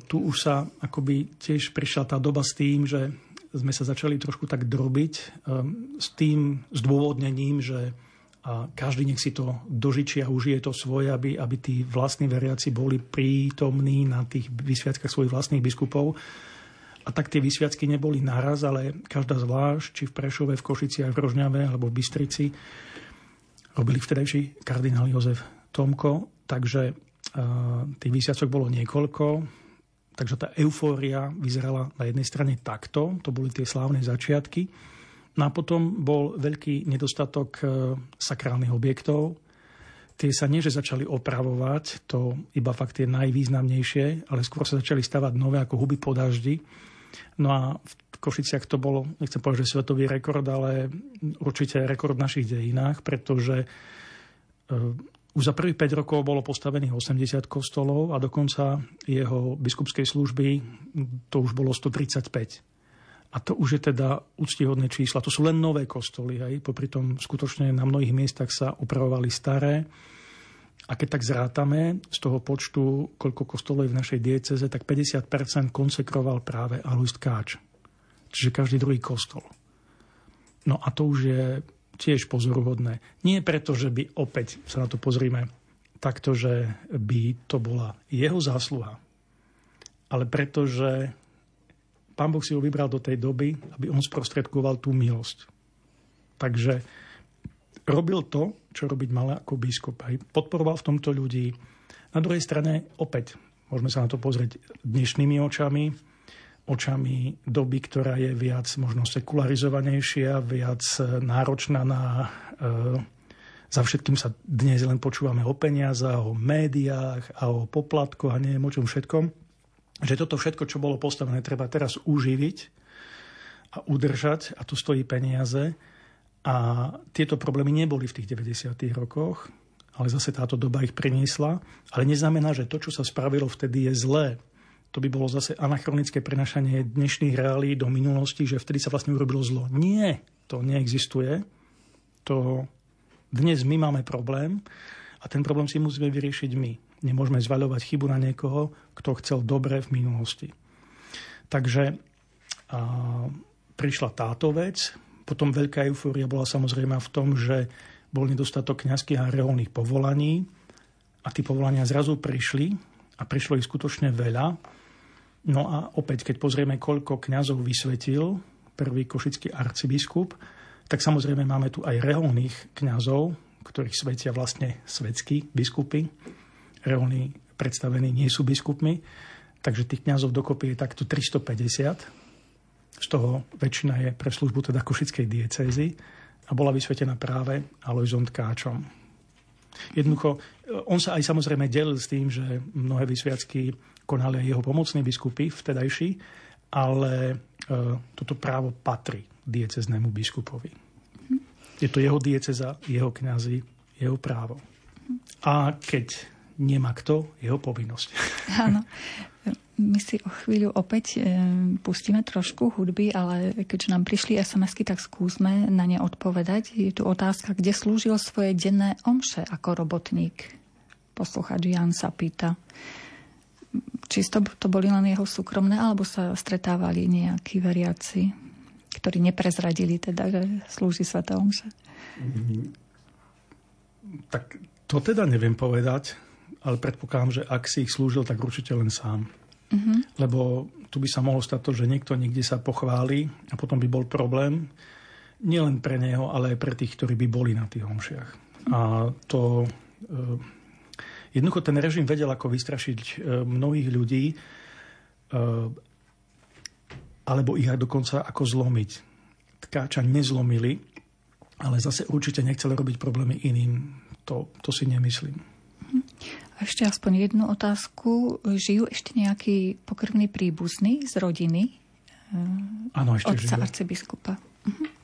tu už sa akoby tiež prišla tá doba s tým, že sme sa začali trošku tak drobiť e, s tým zdôvodnením, že a každý nech si to dožičí a užije to svoje, aby, aby tí vlastní veriaci boli prítomní na tých vysviackách svojich vlastných biskupov. A tak tie vysviacky neboli naraz, ale každá zvlášť, či v Prešove, v Košiciach, v Rožňave alebo v Bystrici, robili vtedajší kardinál Jozef Tomko, takže uh, tých výsiacok bolo niekoľko, takže tá eufória vyzerala na jednej strane takto, to boli tie slávne začiatky. No a potom bol veľký nedostatok uh, sakrálnych objektov. Tie sa nie, že začali opravovať, to iba fakt je najvýznamnejšie, ale skôr sa začali stavať nové ako huby po daždi. No a v Košiciach to bolo, nechcem povedať, že svetový rekord, ale určite rekord v našich dejinách, pretože uh, už za prvých 5 rokov bolo postavených 80 kostolov a dokonca jeho biskupskej služby to už bolo 135. A to už je teda úctihodné čísla. To sú len nové kostoly. Hej. Popri tom skutočne na mnohých miestach sa upravovali staré. A keď tak zrátame z toho počtu, koľko kostolov je v našej dieceze, tak 50% konsekroval práve Alois Káč. Čiže každý druhý kostol. No a to už je tiež pozoruhodné. Nie preto, že by opäť sa na to pozrime takto, že by to bola jeho zásluha, ale preto, že pán Boh si ho vybral do tej doby, aby on sprostredkoval tú milosť. Takže robil to, čo robiť mal ako biskup. Aj podporoval v tomto ľudí. Na druhej strane, opäť, môžeme sa na to pozrieť dnešnými očami, očami doby, ktorá je viac možno sekularizovanejšia, viac náročná na... E, za všetkým sa dnes len počúvame o peniazách, o médiách a o poplatkoch a neviem o čom všetkom. Že toto všetko, čo bolo postavené, treba teraz uživiť a udržať a to stojí peniaze. A tieto problémy neboli v tých 90. rokoch, ale zase táto doba ich priniesla. Ale neznamená, že to, čo sa spravilo vtedy, je zlé to by bolo zase anachronické prenašanie dnešných reálí do minulosti, že vtedy sa vlastne urobilo zlo. Nie, to neexistuje. To dnes my máme problém a ten problém si musíme vyriešiť my. Nemôžeme zvaľovať chybu na niekoho, kto chcel dobre v minulosti. Takže a, prišla táto vec. Potom veľká eufória bola samozrejme v tom, že bol nedostatok kňazských a reholných povolaní a tí povolania zrazu prišli a prišlo ich skutočne veľa. No a opäť, keď pozrieme, koľko kňazov vysvetil prvý košický arcibiskup, tak samozrejme máme tu aj reholných kňazov, ktorých svetia vlastne svetskí biskupy. Reholní predstavení nie sú biskupmi, takže tých kňazov dokopy je takto 350. Z toho väčšina je pre službu teda košickej diecézy a bola vysvetená práve Alojzom Tkáčom. Jednoducho, on sa aj samozrejme delil s tým, že mnohé vysviacky konali aj jeho pomocní biskupy vtedajší, ale e, toto právo patrí dieceznému biskupovi. Je to jeho dieceza, jeho kňazi, jeho právo. A keď nemá kto, jeho povinnosť. Áno. My si o chvíľu opäť e, pustíme trošku hudby, ale keďže nám prišli SMS-ky, tak skúsme na ne odpovedať. Je tu otázka, kde slúžil svoje denné omše ako robotník. Posluchač Jan sa pýta. Čisto to boli len jeho súkromné, alebo sa stretávali nejakí veriaci, ktorí neprezradili teda, že slúži Sveta Omše? Tak to teda neviem povedať, ale predpokladám, že ak si ich slúžil, tak určite len sám. Uh-huh. Lebo tu by sa mohlo stať to, že niekto niekde sa pochváli a potom by bol problém nielen pre neho, ale aj pre tých, ktorí by boli na tých homšiach. A to... E, jednoducho ten režim vedel, ako vystrašiť e, mnohých ľudí, e, alebo ich aj dokonca ako zlomiť. Tkáča nezlomili, ale zase určite nechceli robiť problémy iným. To, to si nemyslím. A ešte aspoň jednu otázku. Žijú ešte nejakí pokrvní príbuzní z rodiny? Áno, ešte Otca žijú. arcibiskupa. Uh-huh.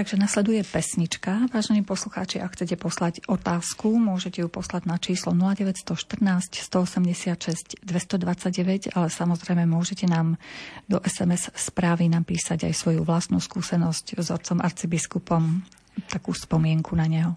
Takže nasleduje pesnička. Vážení poslucháči, ak chcete poslať otázku, môžete ju poslať na číslo 0914 186 229, ale samozrejme môžete nám do SMS správy napísať aj svoju vlastnú skúsenosť s otcom arcibiskupom, takú spomienku na neho.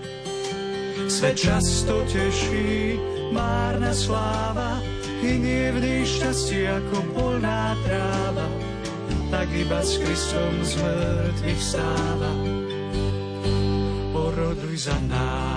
Svet často teší, márna sláva, hynie v šťastie ako polná tráva, tak iba s Kristom z mŕtvych stáva. Poroduj za nás,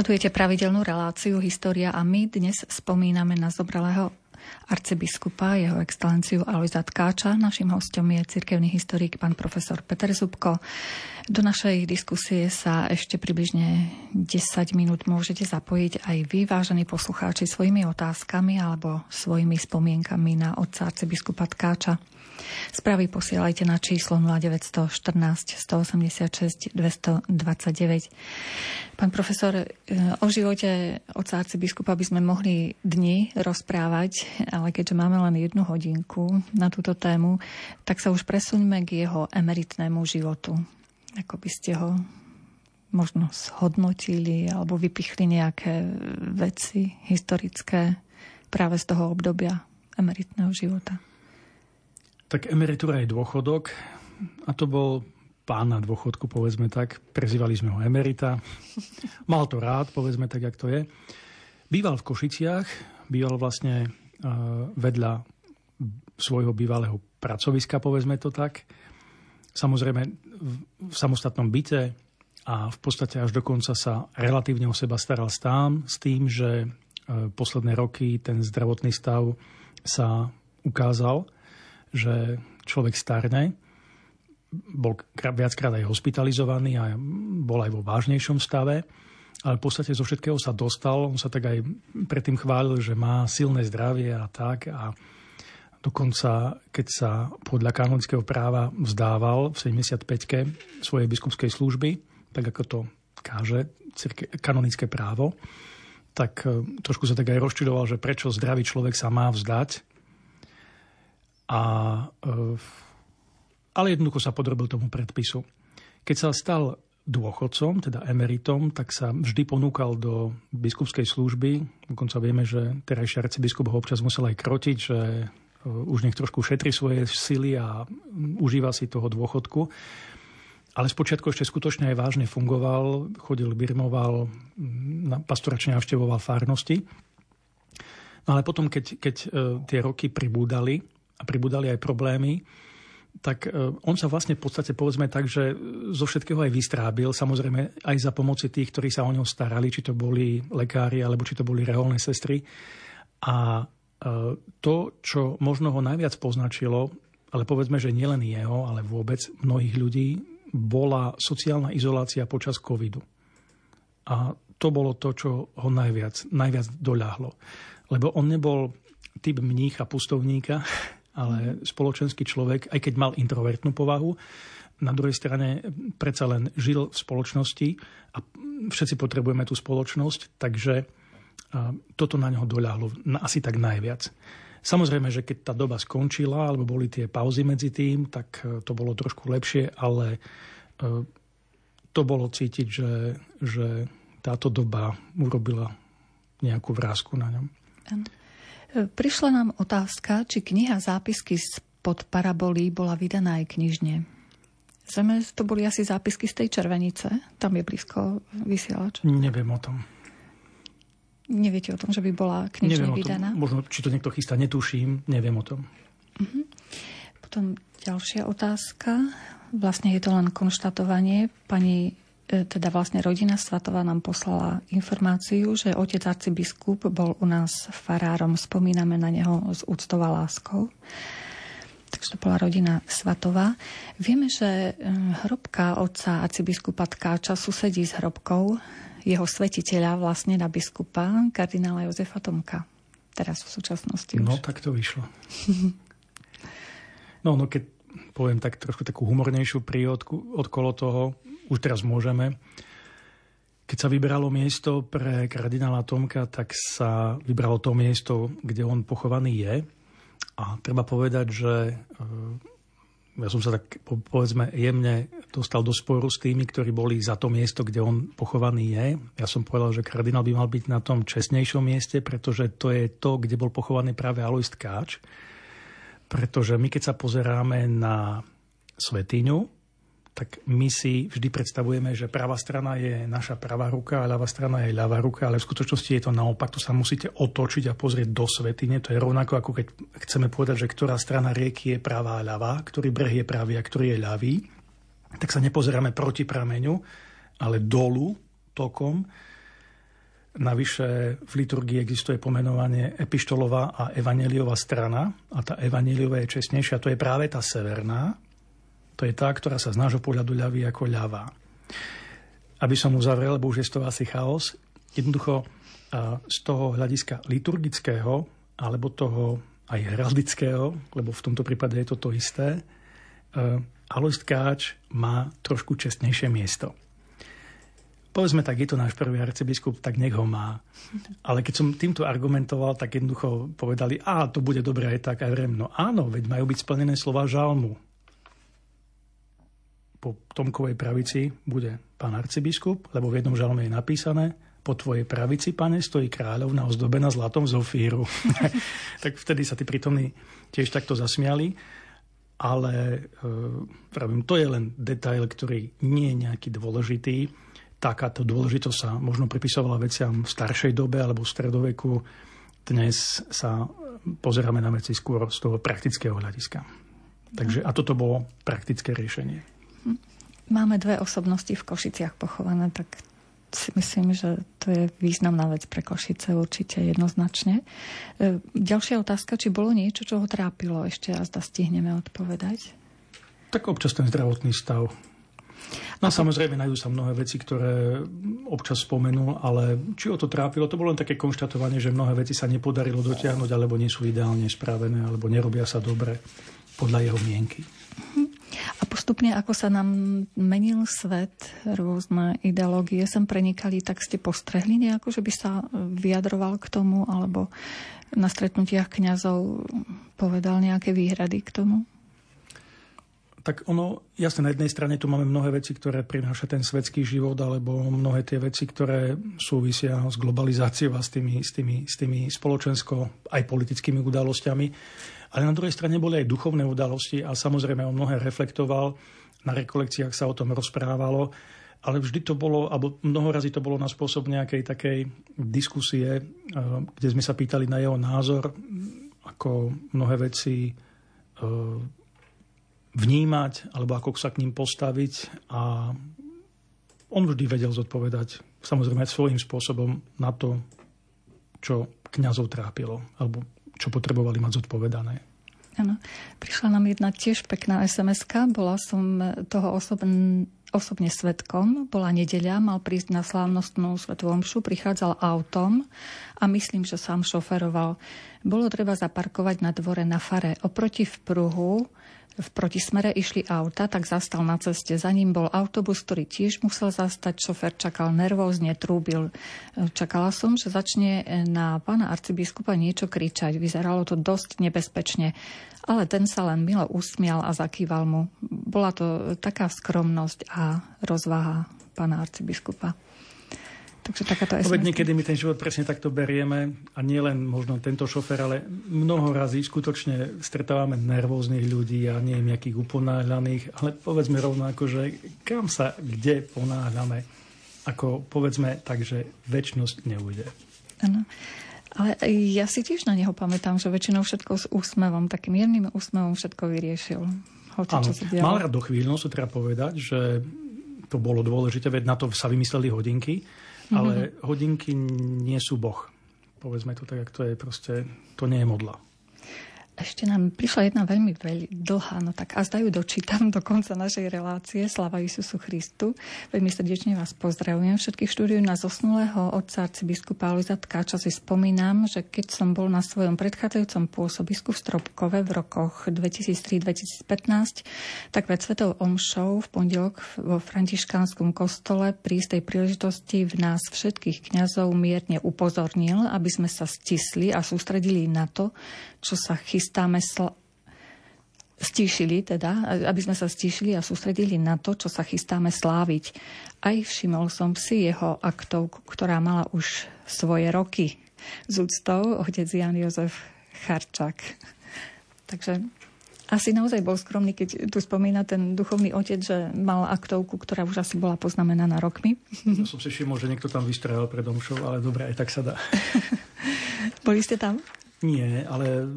Sledujete pravidelnú reláciu História a my dnes spomíname na zobralého arcibiskupa, jeho excelenciu Aloisa Tkáča. Našim hostom je cirkevný historik pán profesor Peter Zubko. Do našej diskusie sa ešte približne 10 minút môžete zapojiť aj vy, vážení poslucháči, svojimi otázkami alebo svojimi spomienkami na otca arcibiskupa Tkáča. Správy posielajte na číslo 0914 186 229. Pán profesor, e, o živote oca arcibiskupa by sme mohli dni rozprávať, ale keďže máme len jednu hodinku na túto tému, tak sa už presuňme k jeho emeritnému životu. Ako by ste ho možno zhodnotili alebo vypichli nejaké veci historické práve z toho obdobia emeritného života. Tak emeritúra je dôchodok a to bol pán na dôchodku, povedzme tak. Prezývali sme ho emerita. Mal to rád, povedzme tak, jak to je. Býval v Košiciach, býval vlastne e, vedľa svojho bývalého pracoviska, povedzme to tak. Samozrejme v samostatnom byte a v podstate až dokonca sa relatívne o seba staral stám s tým, že e, posledné roky ten zdravotný stav sa ukázal že človek starne, bol viackrát aj hospitalizovaný a bol aj vo vážnejšom stave, ale v podstate zo všetkého sa dostal. On sa tak aj predtým chválil, že má silné zdravie a tak. A dokonca, keď sa podľa kanonického práva vzdával v 75-ke svojej biskupskej služby, tak ako to káže kanonické právo, tak e, trošku sa tak aj rozčudoval, že prečo zdravý človek sa má vzdať a, e, ale jednoducho sa podrobil tomu predpisu. Keď sa stal dôchodcom, teda emeritom, tak sa vždy ponúkal do biskupskej služby. Dokonca vieme, že terajší arcibiskup ho občas musel aj krotiť, že e, už nech trošku šetri svoje sily a užíva si toho dôchodku. Ale spočiatku ešte skutočne aj vážne fungoval, chodil, birmoval, pastoračne navštevoval fárnosti. No ale potom, keď, keď e, tie roky pribúdali, a pribudali aj problémy, tak e, on sa vlastne v podstate povedzme tak, že zo všetkého aj vystrábil, samozrejme aj za pomoci tých, ktorí sa o ňo starali, či to boli lekári, alebo či to boli reholné sestry. A e, to, čo možno ho najviac poznačilo, ale povedzme, že nielen jeho, ale vôbec mnohých ľudí, bola sociálna izolácia počas covidu. A to bolo to, čo ho najviac, najviac doľahlo. Lebo on nebol typ mnícha, pustovníka, ale spoločenský človek, aj keď mal introvertnú povahu, na druhej strane predsa len žil v spoločnosti a všetci potrebujeme tú spoločnosť, takže toto na neho doľahlo asi tak najviac. Samozrejme, že keď tá doba skončila, alebo boli tie pauzy medzi tým, tak e, to bolo trošku lepšie, ale e, to bolo cítiť, že, že táto doba urobila nejakú vrázku na ňom. Ano. Prišla nám otázka, či kniha zápisky pod parabolí bola vydaná aj knižne. Zrejme to boli asi zápisky z tej Červenice, tam je blízko vysielač. Neviem o tom. Neviete o tom, že by bola knižne neviem vydaná? Možno, či to niekto chystá, netuším, neviem o tom. Uh-huh. Potom ďalšia otázka. Vlastne je to len konštatovanie. Pani teda vlastne rodina Svatová nám poslala informáciu, že otec arcibiskup bol u nás farárom, spomíname na neho s úctou a láskou. Takže to bola rodina Svatová. Vieme, že e, hrobka otca arcibiskupa Tkáča susedí s hrobkou jeho svetiteľa, vlastne na biskupa, kardinála Jozefa Tomka. Teraz v súčasnosti No, už. tak to vyšlo. no, no keď poviem tak trošku takú humornejšiu príhodku okolo toho, už teraz môžeme. Keď sa vybralo miesto pre kardinála Tomka, tak sa vybralo to miesto, kde on pochovaný je. A treba povedať, že e, ja som sa tak, povedzme, jemne dostal do sporu s tými, ktorí boli za to miesto, kde on pochovaný je. Ja som povedal, že kardinál by mal byť na tom čestnejšom mieste, pretože to je to, kde bol pochovaný práve Alois Tkáč. Pretože my, keď sa pozeráme na svetiňu, tak my si vždy predstavujeme, že pravá strana je naša pravá ruka a ľavá strana je ľavá ruka, ale v skutočnosti je to naopak. To sa musíte otočiť a pozrieť do svetine. To je rovnako ako keď chceme povedať, že ktorá strana rieky je pravá a ľavá, ktorý breh je pravý a ktorý je ľavý. Tak sa nepozeráme proti prameňu, ale dolu tokom Navyše v liturgii existuje pomenovanie epištolová a evaneliová strana a tá evaneliová je čestnejšia. To je práve tá severná. To je tá, ktorá sa z nášho pohľadu ľaví ako ľavá. Aby som uzavrel, lebo už je to asi chaos, jednoducho z toho hľadiska liturgického alebo toho aj heraldického, lebo v tomto prípade je to to isté, Alois Tkáč má trošku čestnejšie miesto povedzme tak, je to náš prvý arcibiskup, tak nech ho má. Ale keď som týmto argumentoval, tak jednoducho povedali, a to bude dobré aj tak, aj vrem. No áno, veď majú byť splnené slova žalmu. Po Tomkovej pravici bude pán arcibiskup, lebo v jednom žalme je napísané, po tvojej pravici, pane, stojí kráľovna ozdobená zlatom zofíru. tak vtedy sa tí prítomní tiež takto zasmiali. Ale e, pravím, to je len detail, ktorý nie je nejaký dôležitý takáto dôležitosť sa možno pripisovala veciam v staršej dobe alebo v stredoveku. Dnes sa pozeráme na veci skôr z toho praktického hľadiska. Takže, a toto bolo praktické riešenie. Máme dve osobnosti v Košiciach pochované, tak si myslím, že to je významná vec pre Košice určite jednoznačne. E, ďalšia otázka, či bolo niečo, čo ho trápilo ešte a zda stihneme odpovedať? Tak občas ten zdravotný stav No a samozrejme nájdú sa mnohé veci, ktoré občas spomenul, ale či o to trápilo, to bolo len také konštatovanie, že mnohé veci sa nepodarilo dotiahnuť, alebo nie sú ideálne spravené, alebo nerobia sa dobre podľa jeho mienky. Postupne, ako sa nám menil svet, rôzne ideológie sem prenikali, tak ste postrehli nejako, že by sa vyjadroval k tomu, alebo na stretnutiach kňazov povedal nejaké výhrady k tomu? tak ono, jasne, na jednej strane tu máme mnohé veci, ktoré prináša ten svetský život, alebo mnohé tie veci, ktoré súvisia s globalizáciou a s tými, s tými, s tými spoločensko aj politickými udalosťami. Ale na druhej strane boli aj duchovné udalosti a samozrejme on mnohé reflektoval. Na rekolekciách sa o tom rozprávalo, ale vždy to bolo, alebo mnoho razy to bolo na spôsob nejakej takej diskusie, eh, kde sme sa pýtali na jeho názor, ako mnohé veci eh, vnímať, alebo ako sa k ním postaviť a on vždy vedel zodpovedať samozrejme svojím spôsobom na to, čo kňazov trápilo, alebo čo potrebovali mať zodpovedané. Áno. Prišla nám jedna tiež pekná sms Bola som toho osobn, osobne svetkom. Bola nedeľa, mal prísť na slávnostnú svetovú omšu, prichádzal autom a myslím, že sám šoferoval. Bolo treba zaparkovať na dvore na fare. Oproti v pruhu v protismere išli auta, tak zastal na ceste. Za ním bol autobus, ktorý tiež musel zastať. Šofer čakal nervózne, trúbil. Čakala som, že začne na pána arcibiskupa niečo kričať. Vyzeralo to dosť nebezpečne. Ale ten sa len milo usmial a zakýval mu. Bola to taká skromnosť a rozvaha pána arcibiskupa. Takže takáto SMS. niekedy my ten život presne takto berieme a nie len možno tento šofer, ale mnoho razy skutočne stretávame nervóznych ľudí a nie nejakých uponáhľaných, ale povedzme rovnako, že kam sa kde ponáhľame, ako povedzme tak, že väčšnosť neujde. Áno. Ale ja si tiež na neho pamätám, že väčšinou všetko s úsmevom, takým jemným úsmevom všetko vyriešil. Hoci, Áno, mal rád dochvíľnosť, treba povedať, že to bolo dôležité, veď na to sa vymysleli hodinky ale mm-hmm. hodinky nie sú boh. Povedzme to tak, ako to je proste, to nie je modla. Ešte nám prišla jedna veľmi veľmi dlhá, no tak a zdajú dočítam do konca našej relácie. Slava Isusu Christu. Veľmi srdečne vás pozdravujem. Všetkých štúdiu na zosnulého otca arcibiskupa Aloisa Tkáča si spomínam, že keď som bol na svojom predchádzajúcom pôsobisku v Stropkove v rokoch 2003-2015, tak pred Svetou Omšou v pondelok vo františkánskom kostole pri istej príležitosti v nás všetkých kňazov mierne upozornil, aby sme sa stisli a sústredili na to, čo sa chystáme sl- stíšili teda, aby sme sa stíšili a sústredili na to, čo sa chystáme sláviť. Aj všimol som si jeho aktovku, ktorá mala už svoje roky z úctou otec Jan Jozef Charčák. Takže asi naozaj bol skromný, keď tu spomína ten duchovný otec, že mal aktovku, ktorá už asi bola poznamenaná rokmi. Ja som si všimol, že niekto tam vystrehal pred omšou, ale dobre, aj tak sa dá. Boli ste tam? Nie, ale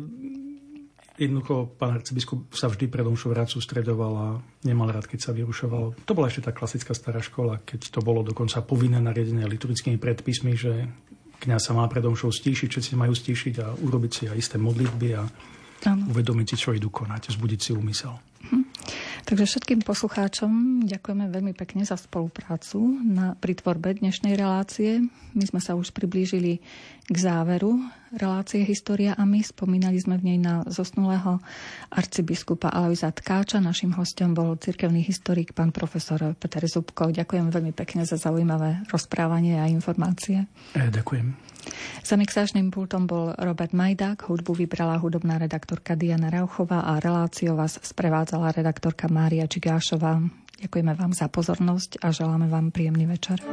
Jednoducho, pán arcibiskup sa vždy pred omšou rád sústredoval a nemal rád, keď sa vyrušovalo. To bola ešte tá klasická stará škola, keď to bolo dokonca povinné nariadené liturgickými predpismi, že kňaz sa má pred omšou stíšiť, všetci majú stíšiť a urobiť si aj isté modlitby a ano. uvedomiť si, čo idú konať, zbudiť si úmysel. Takže všetkým poslucháčom ďakujeme veľmi pekne za spoluprácu na, pri tvorbe dnešnej relácie. My sme sa už priblížili k záveru relácie História a my. Spomínali sme v nej na zosnulého arcibiskupa Alojza Tkáča. Našim hostom bol cirkevný historik pán profesor Peter Zubko. Ďakujem veľmi pekne za zaujímavé rozprávanie a informácie. E, ďakujem. Za mixážnym pultom bol Robert Majdák, hudbu vybrala hudobná redaktorka Diana Rauchová a reláciu vás sprevádzala redaktorka Mária Čigášová. Ďakujeme vám za pozornosť a želáme vám príjemný večer.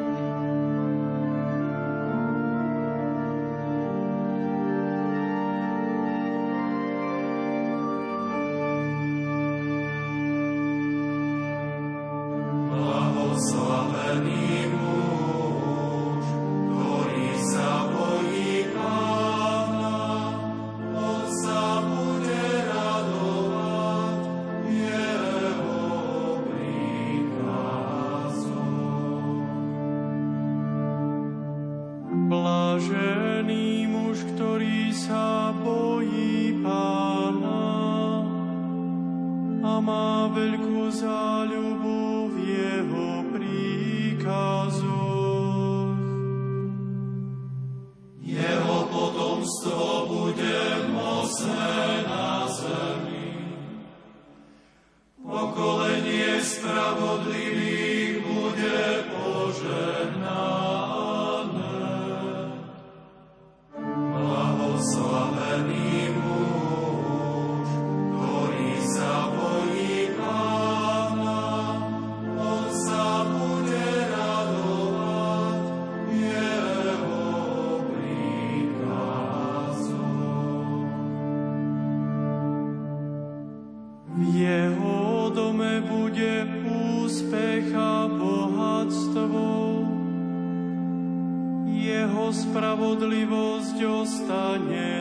那年